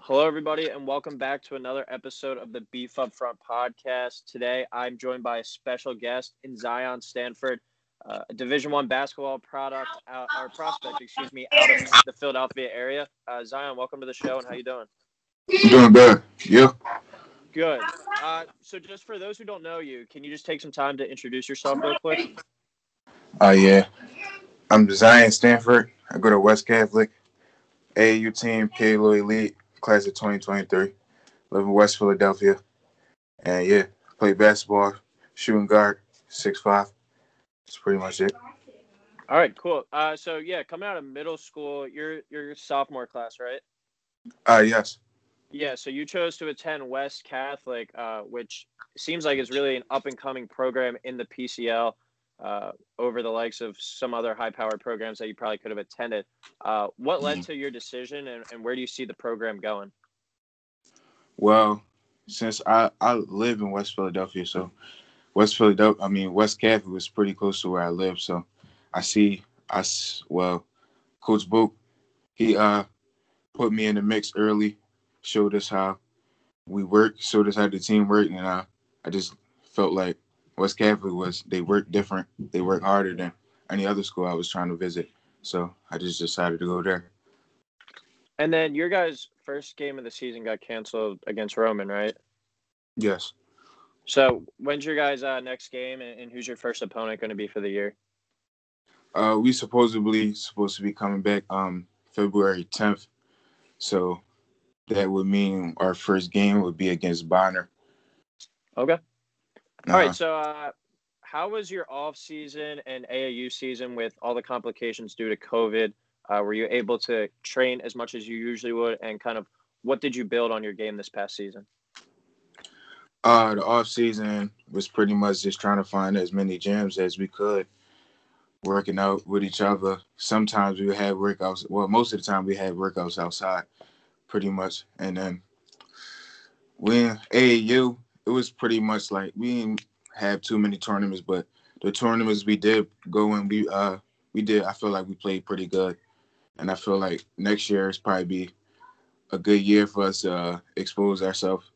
Hello, everybody, and welcome back to another episode of the Beef Up Front podcast. Today, I'm joined by a special guest in Zion Stanford, uh, a Division One basketball product out, or prospect, excuse me, out of the Philadelphia area. Uh, Zion, welcome to the show, and how you doing? I'm doing good. You? Good. Uh, so, just for those who don't know you, can you just take some time to introduce yourself real quick? Uh, yeah. I'm Zion Stanford. I go to West Catholic. AAU team, PLO Elite, class of 2023. Live in West Philadelphia. And yeah, play basketball, shooting guard, six five. That's pretty much it. All right, cool. Uh, so yeah, coming out of middle school, you're you're sophomore class, right? Uh, yes. Yeah, so you chose to attend West Catholic, uh, which seems like is really an up and coming program in the PCL uh, over the likes of some other high powered programs that you probably could have attended. Uh, what led Mhm. to your decision, and, and where do you see the program going? Well, since I, I live in West Philadelphia, so West Philadelphia, I mean, West Catholic was pretty close to where I live. So I see us, well, Coach Book, he uh put me in the mix early, showed us how we work, showed us how the team worked, and uh, I just felt like West Catholic was, they work different, they work harder than any other school I was trying to visit. So I just decided to go there. And then your guys' first game of the season got canceled against Roman, right? Yes. So when's your guys' uh, next game, and, who's your first opponent going to be for the year? Uh, we supposedly supposed to be coming back um February 10th, so that would mean our first game would be against Bonner. Okay. All right. So, uh, how was your off season and AAU season with all the complications due to COVID? Uh, were you able to train as much as you usually would, and kind of what did you build on your game this past season? Uh, the off season was pretty much just trying to find as many gyms as we could, working out with each other. Sometimes we had workouts. Well, most of the time we had workouts outside, pretty much. And then when AAU, it was pretty much like we didn't have too many tournaments, but the tournaments we did go in, we uh we did. I feel like we played pretty good, and I feel like next year is probably be a good year for us to uh, expose ourselves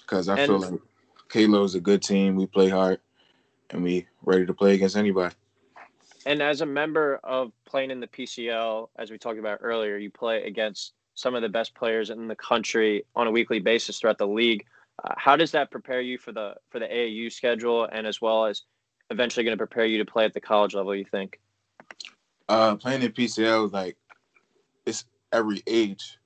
because I feel like Kalo is a good team. We play hard, and we ready to play against anybody. And as a member of playing in the PCL, as we talked about earlier, you play against some of the best players in the country on a weekly basis throughout the league. Uh, how does that prepare you for the for the AAU schedule, and as well as eventually going to prepare you to play at the college level? You think? Uh, playing in PCL is like it's every age,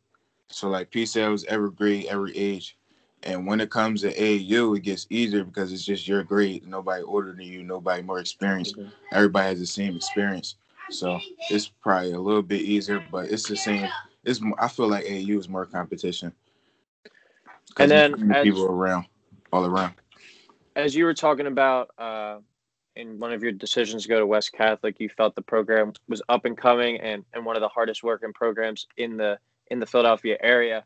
so like PCL is every grade, every age, and when it comes to AAU, it gets easier because it's just your grade. Nobody older than you, nobody more experienced. Everybody has the same experience, so it's probably a little bit easier, but it's the same. It's I feel like AAU is more competition. And then you bring the as- people around, all around. as you were talking about uh, in one of your decisions to go to West Catholic, you felt the program was up and coming and, and one of the hardest working programs in the in the Philadelphia area.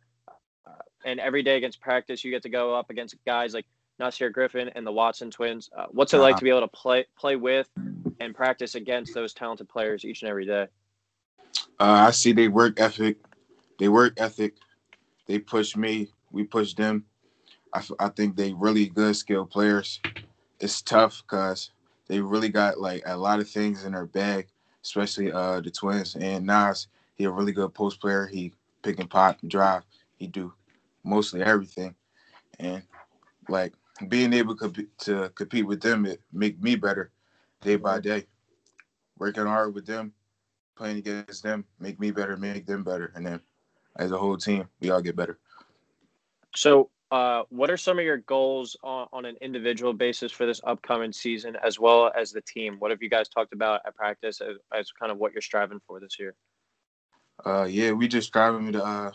Uh, and every day against practice, you get to go up against guys like Nasir Griffin and the Watson twins. Uh, what's it like Uh-huh. to be able to play play with and practice against those talented players each and every day? Uh, I see they work ethic. They work ethic. They push me. We push them. I, f- I think they really good skilled players. It's tough because they really got like a lot of things in their bag, especially uh the twins and Nas. He a really good post player. He pick and pop and drive. He do mostly everything, and like being able to compete with them it make me better day by day. Working hard with them, playing against them make me better, make them better, and then as a whole team, we all get better. So, uh, what are some of your goals on, on an individual basis for this upcoming season, as well as the team? What have you guys talked about at practice as, as kind of what you're striving for this year? Uh, yeah, we just striving to uh,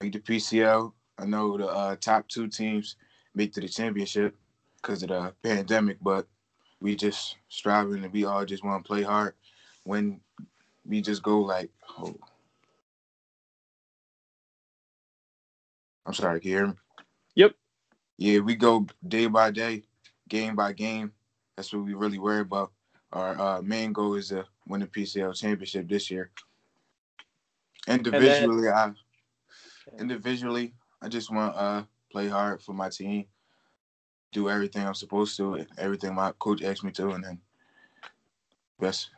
make the PCL. I know the uh, top two teams make to the championship because of the pandemic, but we just striving and we all just want to play hard. When we just go like, oh, I'm sorry, can you hear me? Yep. Yeah, we go day by day, game by game. That's what we really worry about. our uh, main goal is to win the PCL championship this year. Individually, then, I individually I just want to uh, play hard for my team, do everything I'm supposed to, everything my coach asked me to, and then best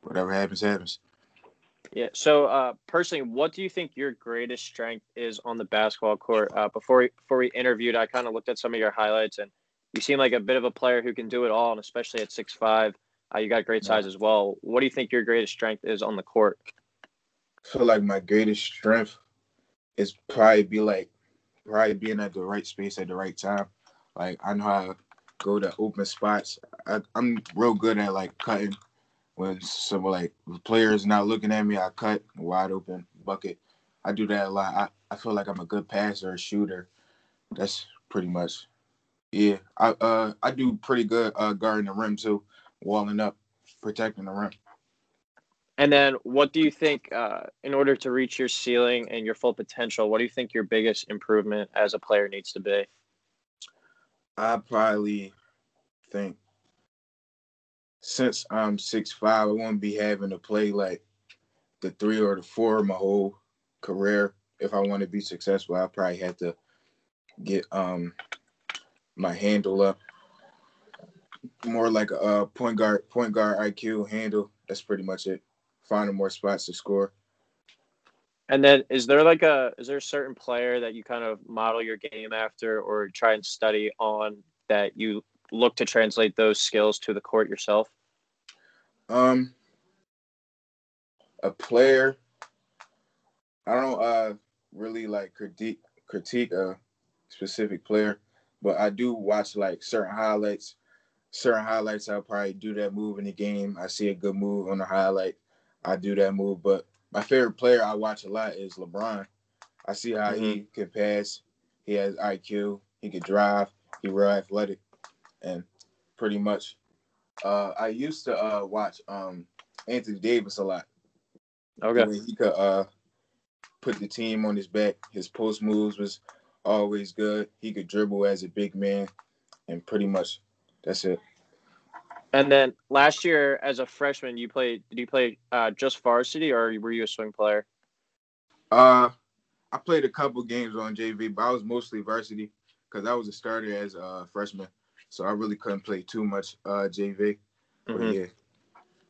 whatever happens happens. Yeah. So, uh, personally, what do you think your greatest strength is on the basketball court? Uh, before we, before we interviewed, I kind of looked at some of your highlights, and you seem like a bit of a player who can do it all, and especially at six five, uh, you got great size as well. What do you think your greatest strength is on the court? I feel like my greatest strength is probably be like probably being at the right space at the right time. Like I know how to go to open spots. I, I'm real good at like cutting when some like players not looking at me, I cut wide open bucket. I do that a lot. I, I feel like I'm a good passer, a shooter. That's pretty much yeah. I uh I do pretty good uh guarding the rim too, walling up, protecting the rim. And then what do you think uh in order to reach your ceiling and your full potential, what do you think your biggest improvement as a player needs to be? I probably think since I'm six five, I won't be having to play like the three or the four my whole career. If I want to be successful, I probably have to get um my handle up more like a uh, point guard point guard IQ handle. That's pretty much it. Finding more spots to score. And then is there like a is there a certain player that you kind of model your game after or try and study on that you look to translate those skills to the court yourself? Um, a player. I don't uh really like critique critique a specific player, but I do watch like certain highlights. Certain highlights, I'll probably do that move in the game. I see a good move on the highlight, I do that move. But my favorite player I watch a lot is LeBron. I see how mm-hmm. he can pass. He has IQ. He can drive. He real athletic and pretty much. Uh, I used to uh, watch um, Anthony Davis a lot. Okay. he could uh, put the team on his back. His post moves was always good. He could dribble as a big man, and pretty much that's it. And then last year, as a freshman, you played. Did you play uh, just varsity, or were you a swing player? Uh, I played a couple games on JV, but I was mostly varsity because I was a starter as a freshman so I really couldn't play too much uh, JV. Mm-hmm. yeah.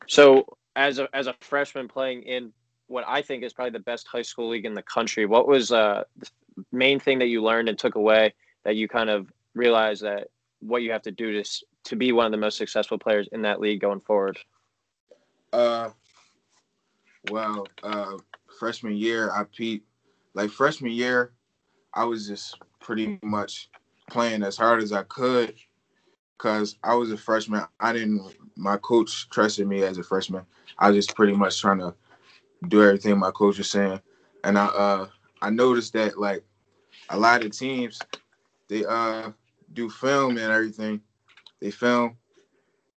So as a as a freshman playing in what I think is probably the best high school league in the country, what was uh, the main thing that you learned and took away that you kind of realized that what you have to do to to be one of the most successful players in that league going forward? Uh, well, uh, freshman year I peaked. Like freshman year, I was just pretty much playing as hard as I could because I was a freshman. I didn't. My coach trusted me as a freshman. I was just pretty much trying to do everything my coach was saying, and I uh I noticed that like a lot of teams they uh do film and everything. They film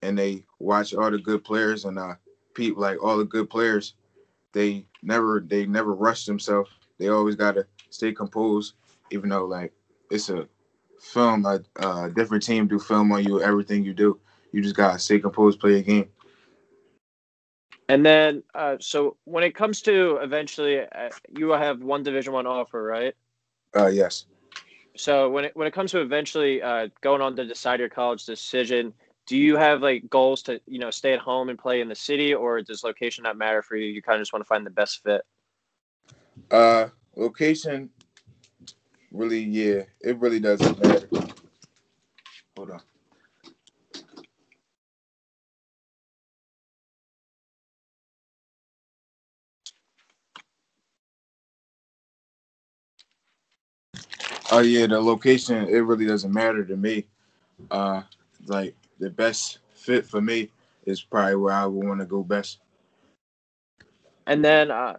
and they watch all the good players and uh people like all the good players. They never they never rush themselves. They always gotta stay composed, even though like it's a film a, a different team do film on you everything you do. You just gotta stay composed, play a game. And then, uh, so when it comes to eventually, uh, you have one Division One offer, right? Uh, yes. So when it when it comes to eventually uh, going on to decide your college decision, do you have like goals to you know stay at home and play in the city, or does location not matter for you? You kind of just want to find the best fit. Uh, location really, yeah, it really doesn't matter. Hold on. Oh yeah, the location it really doesn't matter to me. Uh, like the best fit for me is probably where I would want to go best. And then uh,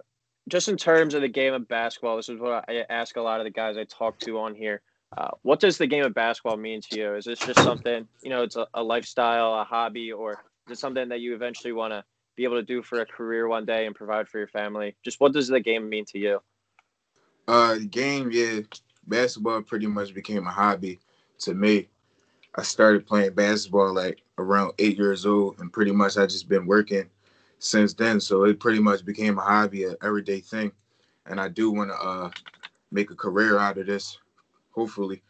just in terms of the game of basketball, this is what I ask a lot of the guys I talk to on here. Uh, what does the game of basketball mean to you? Is this just something, you know, it's a, a lifestyle, a hobby, or is it something that you eventually want to be able to do for a career one day and provide for your family? Just what does the game mean to you? Uh, game, yeah, basketball pretty much became a hobby to me. I started playing basketball like around eight years old, and pretty much I just been working since then. So it pretty much became a hobby, an everyday thing, and I do want to uh, make a career out of this. Hopefully,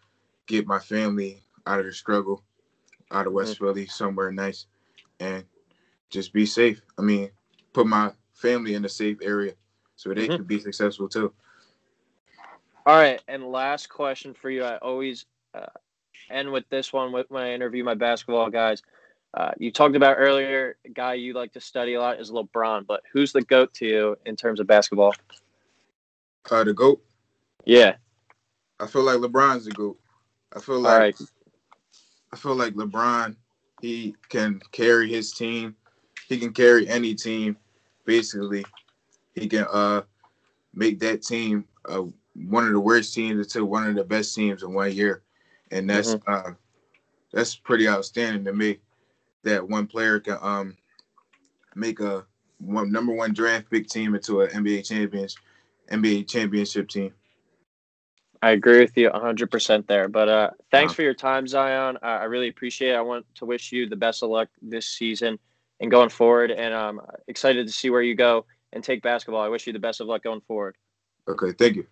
get my family out of the struggle, out of West mm-hmm. Philly, somewhere nice, and just be safe. I mean, put my family in a safe area so they mm-hmm. can be successful too. All right, and last question for you. I always uh, end with this one when I interview my basketball guys. Uh, you talked about earlier, a guy you like to study a lot is LeBron, but who's the GOAT to you in terms of basketball? Uh, the GOAT? Yeah. I feel like LeBron's the GOAT. I feel like right. I feel like LeBron, he can carry his team. He can carry any team, basically. He can uh make that team uh, one of the worst teams to one of the best teams in one year, and that's mm-hmm. uh, that's pretty outstanding to me. That one player can um make a one number one draft pick team into an NBA champions NBA championship team. I agree with you 100% there. But uh, thanks wow. for your time, Zion. Uh, I really appreciate it. I want to wish you the best of luck this season and going forward. And I'm excited to see where you go and take basketball. I wish you the best of luck going forward. Okay, thank you.